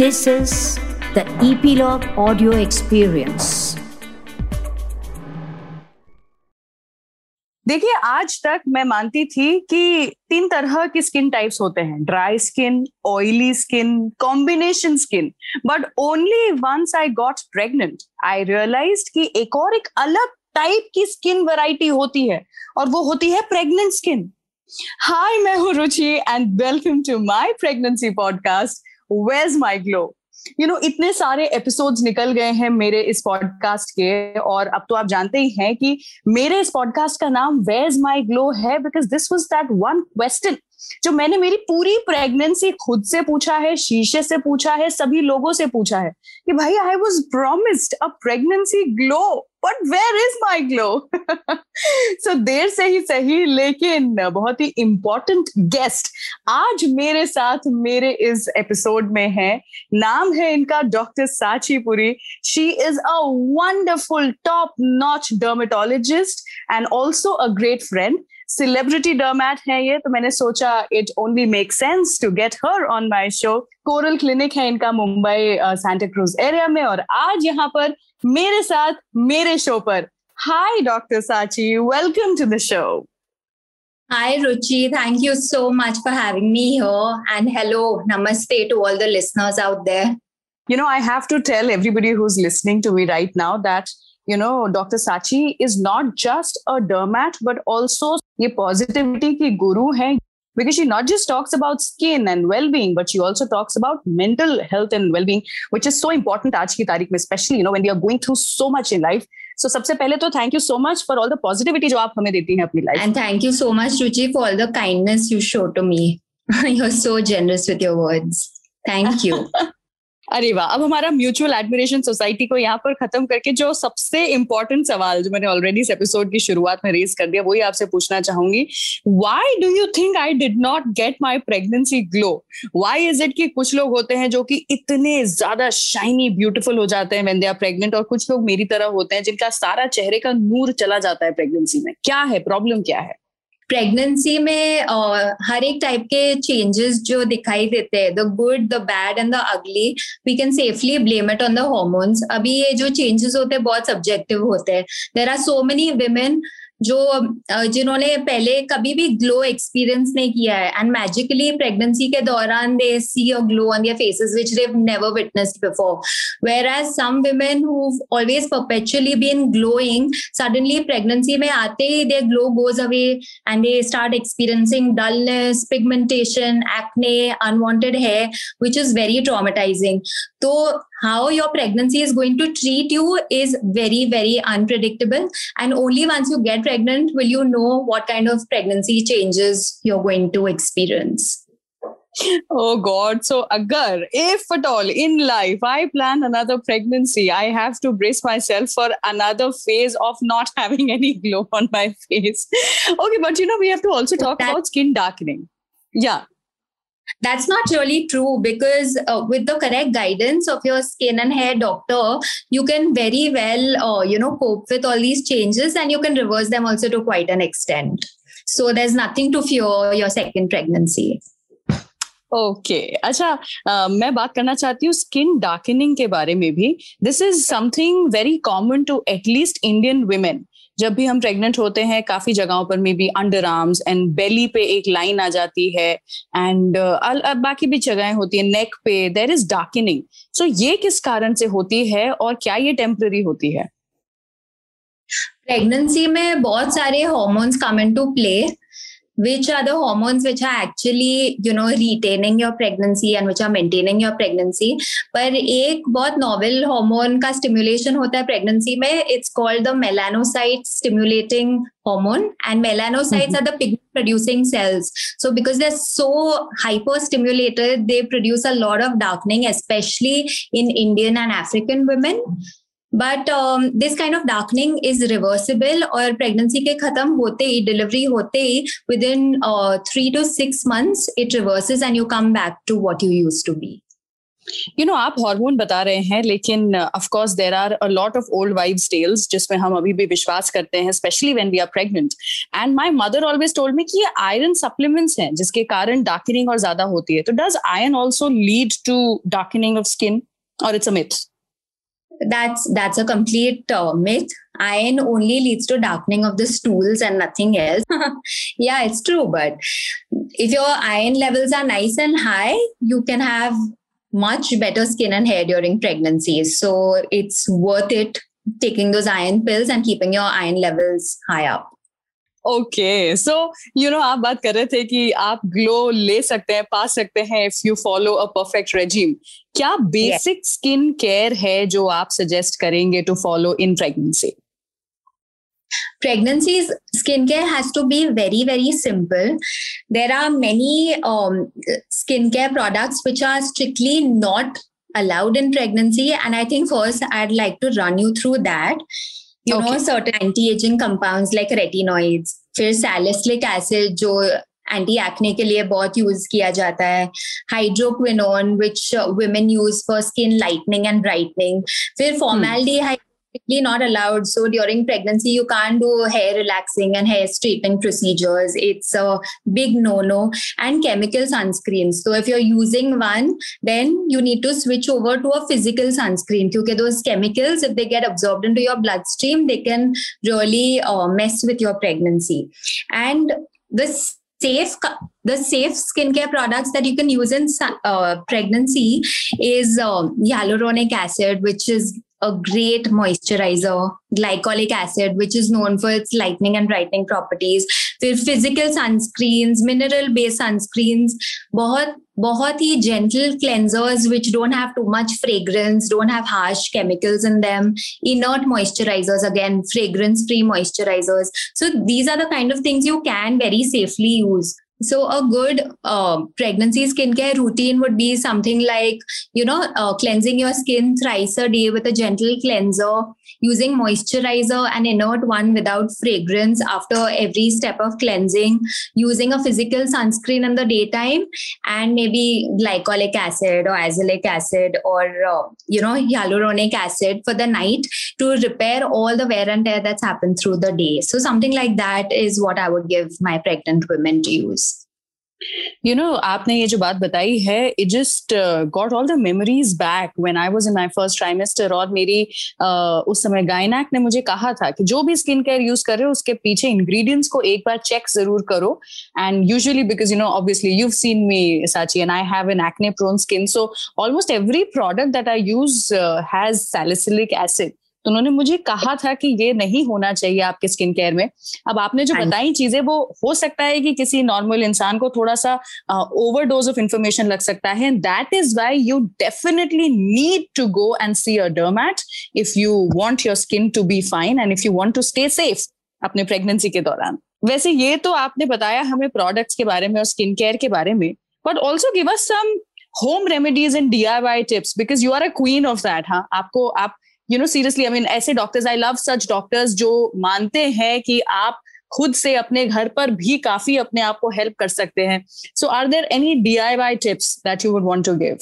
This is the Epilogue Audio Experience. देखिए, आज तक मैं मानती थी कि तीन तरह की स्किन टाइप्स होते हैं। Dry skin oily skin combination skin but only once I got pregnant I realise कि एक और एक अलग टाइप की स्किन वैरायटी होती है, और वो होती है प्रेग्नेंट स्किन हाय मैं हूँ Ruchi and welcome to my pregnancy podcast where's my glow you know इतने सारे एपिसोड्स निकल गए हैं मेरे इस पॉडकास्ट के, और अब तो आप जानते ही हैं कि मेरे इस पॉडकास्ट का नाम वेज माई ग्लो है because this was that one question जो मैंने मेरी पूरी प्रेगनेंसी खुद से पूछा है, शीशे से पूछा है, सभी लोगों से पूछा है कि भाई I was promised a pregnancy glow but where is my glow so देर से ही सही, लेकिन बहुत ही इंपॉर्टेंट गेस्ट आज मेरे साथ, मेरे इस एपिसोड में है। नाम है इनका doctor Sachi Puri she is a wonderful top notch dermatologist and also a great friend celebrity डरमैट है ये तो मैंने सोचा it only make sense to get her on my show coral clinic है इनका मुंबई सांता क्रूज एरिया में और आज यहाँ पर मेरे साथ मेरे शो पर hi doctor Sachi welcome to the show Hi, Ruchi. Thank you so much for having me here. And hello, namaste to all the listeners out there. You know, I have to tell everybody who's listening to me right now that you know, Dr. Sachi is not just a dermat, but also a positivity ki guru hai because she not just talks about skin and well-being, but she also talks about mental health and well-being, which is so important aaj ki tarikh mein, especially, you know, when we are going through so much in life. So सबसे पहले तो thank you so much for all the positivity जो आप हमें देती हैं अपनी life. And thank you so much, Ruchi, for all the kindness you show to me. You're so generous with your words. Thank you. अरे वाह, अब हमारा म्यूचुअल एडमिरेशन सोसाइटी को यहाँ पर खत्म करके जो सबसे इंपॉर्टेंट सवाल जो मैंने ऑलरेडी इस एपिसोड की शुरुआत में रेज कर दिया, वही आपसे पूछना चाहूँगी। Why do you think I did not get my pregnancy glow why is it कि कुछ लोग होते हैं जो कि इतने ज़्यादा शाइनी ब्यूटिफुल हो जाते हैं वेन दे आर प्रेगनेंट और कुछ लोग मेरी तरह होते हैं जिनका सारा चेहरे का नूर चला जाता है प्रेगनेंसी में। क्या है? प्रॉब्लम क्या है? प्रेगनेंसी में uh, हर एक टाइप के चेंजेस जो दिखाई देते हैं the good the bad and the ugly we can safely blame it on the hormones अभी ये जो चेंजेस होते हैं बहुत सब्जेक्टिव होते हैं. There are so many women जो जिन्होंने पहले कभी भी ग्लो एक्सपीरियंस नहीं किया है। एंड मैजिकली प्रेगनेंसी के दौरान they see a glow on their faces which they never witnessed before whereas some women who always perpetually been glowing suddenly pregnancy में आते ही their glow goes away and they start experiencing dullness pigmentation acne unwanted hair which is very traumatising तो how your pregnancy is going to treat you is very very unpredictable. And only once you get pregnant will you know what kind of pregnancy changes you're going to experience. Oh god. So agar if at all in life i plan another pregnancy i have to brace myself for another phase of not having any glow on my face. Okay but you know we have to also talk that, about skin darkening. Yeah that's not really true because uh, with the correct guidance of your skin and hair doctor you can very well uh, you know cope with all these changes and you can reverse them also to quite an extent so there's nothing to fear your second pregnancy okay okay. अच्छा uh, मैं बात करना चाहती हूँ skin darkening के बारे में भी this is something very common to at least Indian women जब भी हम प्रेग्नेंट होते हैं काफ़ी जगहों पर maybe underarms and belly पे एक लाइन आ जाती है एंड uh, बाकी भी जगहें होती है नेक पे देर इज़ डार्किनिंग सो ये किस कारण से होती है और क्या ये टेम्पररी होती है? प्रेगनेंसी में बहुत सारे hormones come into play which are the hormones which are actually you know retaining your pregnancy and which are maintaining your pregnancy पर एक बहुत novel hormone का stimulation होता है pregnancy में it's called the melanocyte stimulating hormone and melanocytes mm-hmm. are the pigment producing cells so because they're so hyper stimulated they produce a lot of darkening especially in indian and african women But this kind of darkening is reversible और pregnancy के खत्म होते ही delivery होते ही within three to six months it reverses and you come back to what you use to be you know आप hormone बता रहे हैं, लेकिन of course there are a lot of old wives tales जिसमें हम अभी भी विश्वास करते हैं especially when we are pregnant and my mother always told me कि ये आयरन सप्लीमेंट्स हैं, जिसके कारण डार्कनिंग और ज़्यादा होती है। तो does iron also lead to darkening of skin और it's a myth that's that's a complete uh, myth iron only leads to darkening of the stools and nothing else yeah it's true but if your iron levels are nice and high you can have much better skin and hair during pregnancy. So it's worth it taking those iron pills and keeping your iron levels high up. Okay so you know आप बात कर रहे थे कि आप glow ले सकते हैं पा सकते हैं if you follow a perfect regime क्या बेसिक स्किन केयर है जो आप सजेस्ट करेंगे to follow in pregnancy pregnancies skin care has to be very very simple there are many skin care products which are strictly not allowed in pregnancy and I think first I like to run you through that you know certain anti aging compounds like retinoids फिर salicylic acid जो anti acne के लिए बहुत use किया जाता है hydroquinone which women use for skin lightening and brightening फिर hmm. Formaldehyde not allowed. So during pregnancy, you can't do hair relaxing and hair straightening procedures. It's a big no no. And chemical sunscreens. So if you're using one, then you need to switch over to a physical sunscreen because those chemicals, if they get absorbed into your bloodstream, they can really uh, mess with your pregnancy. And this safe the safe skincare products that you can use in uh, pregnancy is um, hyaluronic acid which is a great moisturizer, glycolic acid, which is known for its lightening and brightening properties. फिर physical sunscreens, mineral based sunscreens, बहुत बहुत ही gentle cleansers which don't have too much fragrance, don't have harsh chemicals in them, inert moisturizers again, fragrance free moisturizers. So these are the kind of things you can very safely use. so a good uh, pregnancy skincare routine would be something like, you know, uh, cleansing your skin thrice a day with a gentle cleanser, using moisturizer and inert one without fragrance after every step of cleansing, using a physical sunscreen in the daytime, and maybe glycolic acid or azelaic acid or, uh, you know, hyaluronic acid for the night to repair all the wear and tear that's happened through the day. So something like that is what I would give my pregnant women to use. You know आपने ये जो बात बताई है it just got all the memories back when I was in my first trimester और मेरी uh, उस समय गायनाक ने मुझे कहा था कि जो भी स्किन केयर यूज़ कर रहे हो उसके पीछे इंग्रेडिएंट्स को एक बार चेक ज़रूर करो। And usually because you know obviously you seen me Sachi and I have an acne prone skin so almost every product that I use has salicylic acid तो उन्होंने मुझे कहा था कि ये नहीं होना चाहिए आपके स्किन केयर में। अब आपने जो हाँ बताई चीज़ें वो हो सकता है कि किसी नॉर्मल इंसान को थोड़ा सा ओवरडोज ऑफ़ इंफॉर्मेशन लग सकता है। That is why you definitely need to go and see a derm if you want your skin to be fine and if you want to stay safe अपने pregnancy के दौरान। वैसे ये तो आपने बताया हमें प्रोडक्ट्स के बारे में और स्किन केयर के बारे में but also give us some home remedies and D I Y tips because you are a queen of that हाँ। आपको आप you know seriously I mean ऐसे doctors I love such doctors जो मानते हैं कि आप खुद से अपने घर पर भी काफ़ी अपने आप को हेल्प कर सकते हैं so are there any D I Y tips that you would want to give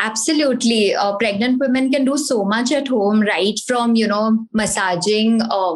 absolutely uh, pregnant women can do so much at home right from you know massaging uh,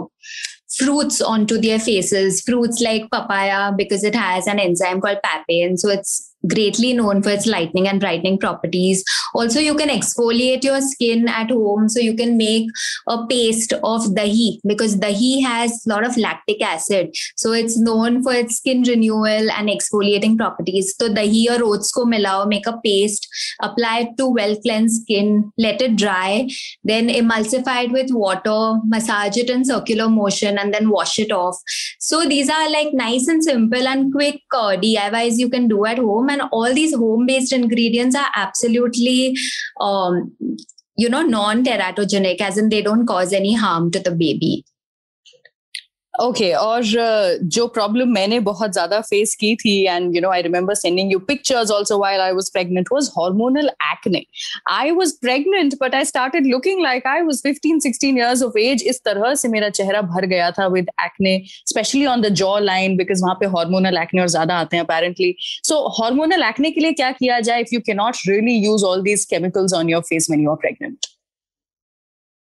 fruits onto their faces fruits like papaya because it has an enzyme called papain so it's greatly known for its lightening and brightening properties. Also, you can exfoliate your skin at home. So you can make a paste of dahi because dahi has a lot of lactic acid. So it's known for its skin renewal and exfoliating properties. So dahi or oats ko milao, make a paste, apply it to well cleansed skin, let it dry, then emulsify it with water, massage it in circular motion, and then wash it off. So these are like nice and simple and quick uh, DIYs you can do at home and all these home based ingredients are absolutely um, you know non teratogenic as in they don't cause any harm to the baby okay okay, और जो problem मैंने बहुत ज़्यादा face की थी and you know I remember sending you pictures also while I was pregnant was hormonal acne I was pregnant but I started looking like I was 15 16 years of age इस तरह से मेरा चेहरा भर गया था with acne especially on the jawline because वहाँ पे हार्मोनल एक्ने और ज़्यादा आते हैं अपेरेंटली सो हार्मोनल एक्ने के लिए क्या किया जाए if you cannot really use all these chemicals on your face when you are pregnant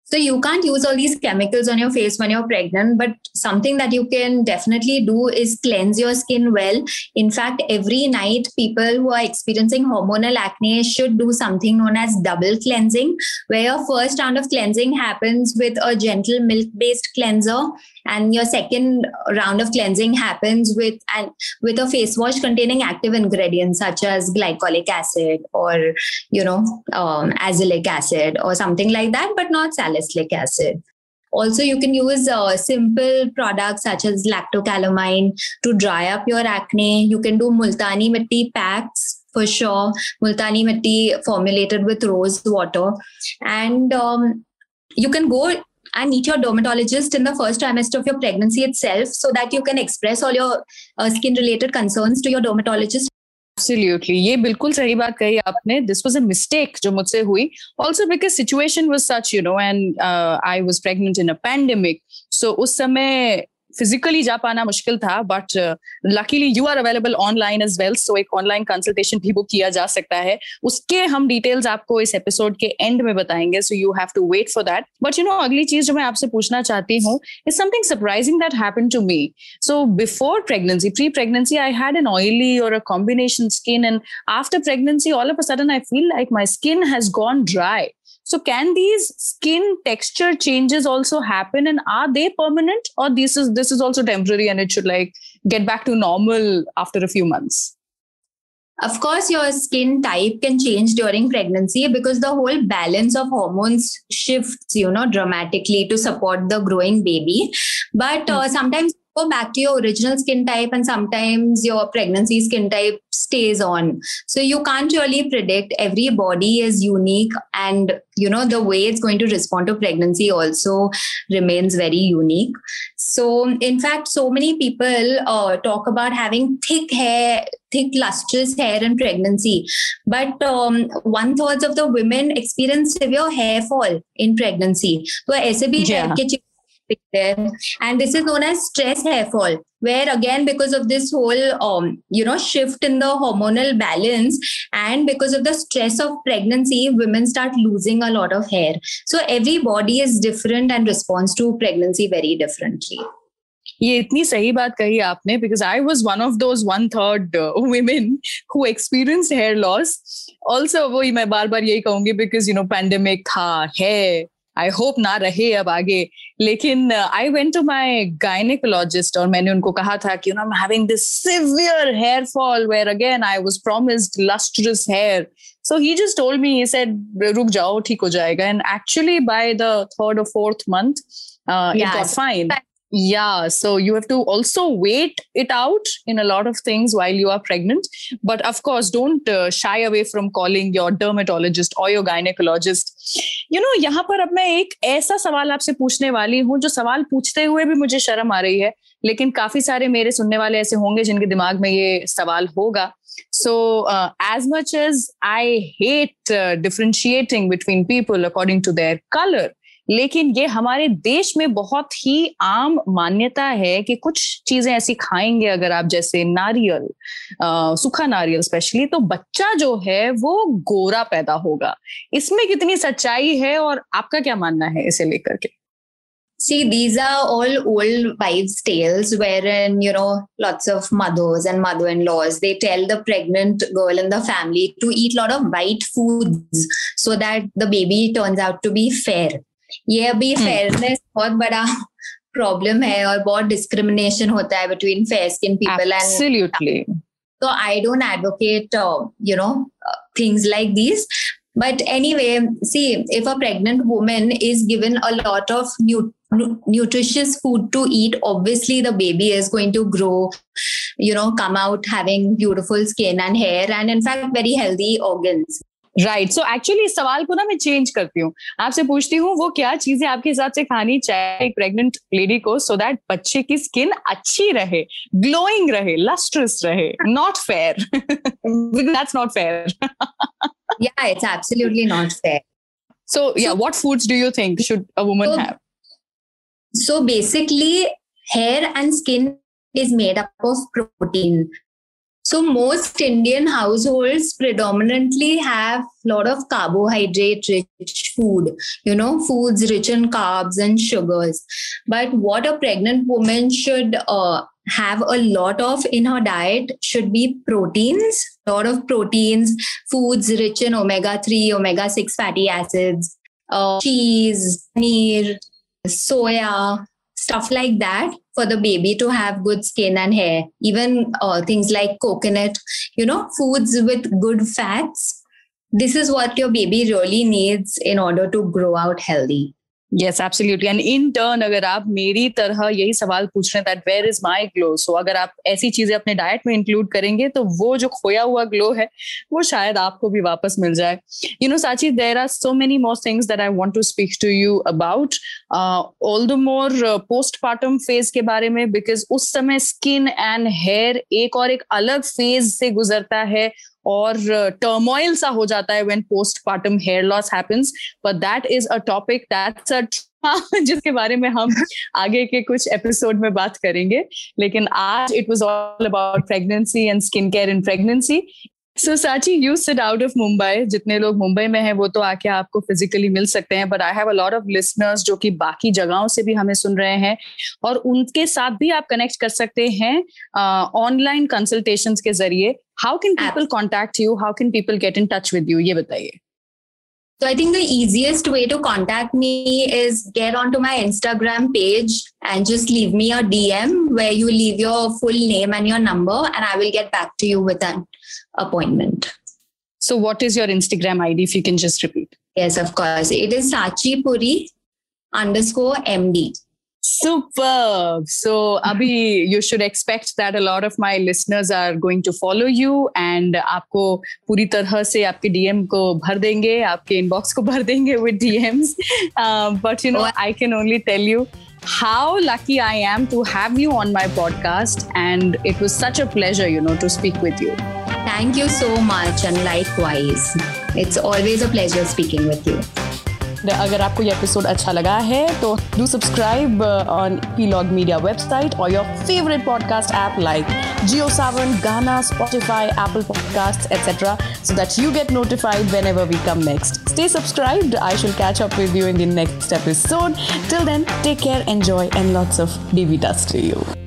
So you can't use all these chemicals on your face when you're pregnant, but something that you can definitely do is cleanse your skin well. In fact, every night, people who are experiencing hormonal acne should do something known as double cleansing, where your first round of cleansing happens with a gentle milk-based cleanser and your second round of cleansing happens with and with a face wash containing active ingredients such as glycolic acid or you know um, azelaic acid or something like that but not salicylic acid. Also you can use uh, simple products such as lactocalamine to dry up your acne. You can do multani mitti packs for sure. Multani mitti formulated with rose water. And um, you can go and meet your dermatologist in the first trimester of your pregnancy itself so that you can express all your uh, skin related concerns to your dermatologist Absolutely. ये बिल्कुल सही बात कही आपने this was a mistake जो मुझसे हुई also because situation was such you know and I was pregnant in a pandemic so उस समय फिजिकली जा पाना मुश्किल था but luckily you are available online as well so एक ऑनलाइन कंसल्टेशन भी बुक किया जा सकता है। उसके हम डिटेल्स आपको इस एपिसोड के एंड में बताएँगे so you have to wait for that but you know अगली चीज़ जो मैं आपसे पूछना चाहती हूँ is something surprising that happen to me so before pregnancy pre pregnancy I had an oily और a combination skin and after pregnancy all of a sudden I feel like my skin has gone dry So can these skin texture changes also happen and are they permanent or this is this is also temporary and it should like get back to normal after a few months? Of course, your skin type can change during pregnancy because the whole balance of hormones shifts, you know, dramatically to support the growing baby. But uh, sometimes go back to your original skin type and sometimes your pregnancy skin type stays on. So you can't really predict. Every body is unique and you know the way it's going to respond to pregnancy also remains very unique. So in fact so many people uh, talk about having thick hair thick lustrous hair in pregnancy. But um, one third of the women experience severe hair fall in pregnancy. So yeah there and this is known as stress hair fall where again because of this whole um, you know shift in the hormonal balance and because of the stress of pregnancy women start losing a lot of hair so every body is different and responds to pregnancy very differently ये इतनी सही बात कही आपने because I was one of those one third women who experience hair loss also वही मैं बार बार यही कहूंगी बिकॉज यू नो पैंडेमिक था है आई होप ना रहे अब आगे। लेकिन I went to my gynaecologist और मैंने उनको कहा था कि you know having this severe hair fall where again I was promised lustrous hair so he just told me he said रुक जाओ ठीक हो जाएगा. And actually by the third और fourth month it got fine yeah so you have to also wait it out in a lot of things while you are pregnant but of course don't uh, shy away from calling your dermatologist or your gynecologist you know यहाँ पर अब मैं एक ऐसा सवाल आपसे पूछने वाली हूँ जो सवाल पूछते हुए भी मुझे शर्म आ रही है लेकिन काफी सारे मेरे सुनने वाले ऐसे होंगे जिनके दिमाग में ये सवाल होगा so uh, as much as i hate uh, differentiating between people according to their color लेकिन ये हमारे देश में बहुत ही आम मान्यता है कि कुछ चीज़ें ऐसी खाएँगे अगर आप जैसे नारियल सूखा नारियल स्पेशली तो बच्चा जो है वो गोरा पैदा होगा इसमें कितनी सच्चाई है और आपका क्या मानना है इसे लेकर के See, these are all old wives' tales wherein, you know, lots of mothers and mother in laws they tell the pregnant girl in the family to eat a lot of white foods so that the baby turns out to be fair. ये अभी हम्म। Fairness बहुत बड़ा problem है और बहुत discrimination होता है between fair skin people and तो I don't advocate you know things like this but anyway see if a pregnant women is given a lot of nutritious food to eat obviously the baby is going to grow you know come out having beautiful skin and hair and in fact very healthy organs right so actually इस सवाल को ना मैं change करती हूँ। आपसे पूछती हूँ वो क्या चीज़ें आपके हिसाब से खानी चाहिए प्रेगनेंट लेडी को सो so दैट बच्चे की स्किन अच्छी रहे ग्लोइंग रहे लस्ट्रस रहे not fair that's not fair या it's absolutely not fair so या what foods do you think should a woman है so basically hair and skin is made up of protein So most Indian households predominantly have a lot of carbohydrate rich food, you know, foods rich in carbs and sugars. But what a pregnant woman should uh, have a lot of in her diet should be proteins, a lot of proteins, foods rich in omega 3, omega 6 fatty acids, uh, cheese, paneer, soya, stuff like that for the baby to have good skin and hair even uh, things like coconut you know foods with good fats. This is what your baby really needs in order to grow out healthy yes absolutely and in turn अगर आप मेरी तरह यही सवाल पूछ रहे हैं that where is my glow so अगर आप ऐसी चीज़ें अपने डाइट में इंक्लूड करेंगे तो वो जो खोया हुआ ग्लो है, वो शायद आपको भी वापस मिल जाए। You know Sachi there are so many more things that I want to speak to you about all the more postpartum phase के बारे में बिकॉज़ उस समय स्किन एंड हेयर एक और एक अलग फ़ेज़ से गुजरता है और टर्मोइल सा हो जाता है when postpartum hair loss happens but that is a topic that's a जिसके बारे में हम आगे के कुछ एपिसोड में बात करेंगे. लेकिन आज it was all about pregnancy and skin care in pregnancy so Sachi you sit out of Mumbai जितने लोग मुंबई में हैं वो तो आके आपको फिजिकली मिल सकते हैं but I have a lot of listeners जो कि बाकी जगहों से भी हमें सुन रहे हैं और उनके साथ भी आप कनेक्ट कर सकते हैं ऑनलाइन uh, कंसल्टेशंस के ज़रिए. How can people contact you how can people get in touch with you ये बताइए। So I think the easiest way to contact me is get onto my Instagram page and just leave me a DM where you leave your full name and your number and I will get back to you with an appointment. So, what is your Instagram ID if you can just repeat? Yes, of course. It is Sachi Puri underscore MD. Superb. So, Abhi, you should expect that a lot of my listeners are going to follow you and आपको पूरी तरह से आपके DM को भर देंगे, आपके inbox को भर देंगे with DMs. Uh, but you know, I can only tell you how lucky I am to have you on my podcast, and it was such a pleasure, you know, to speak with you. Thank you so much, and likewise. It's always a pleasure speaking with you. अगर आपको ये episode अच्छा लगा है तो do subscribe on log media website और your favourite podcast app like Jio Saavn Gaana Spotify Apple podcast etcetera so that you get notified whenever we come next stay subscribed I shall catch up with you in the next episode till then take care enjoy and lots of DV dust to you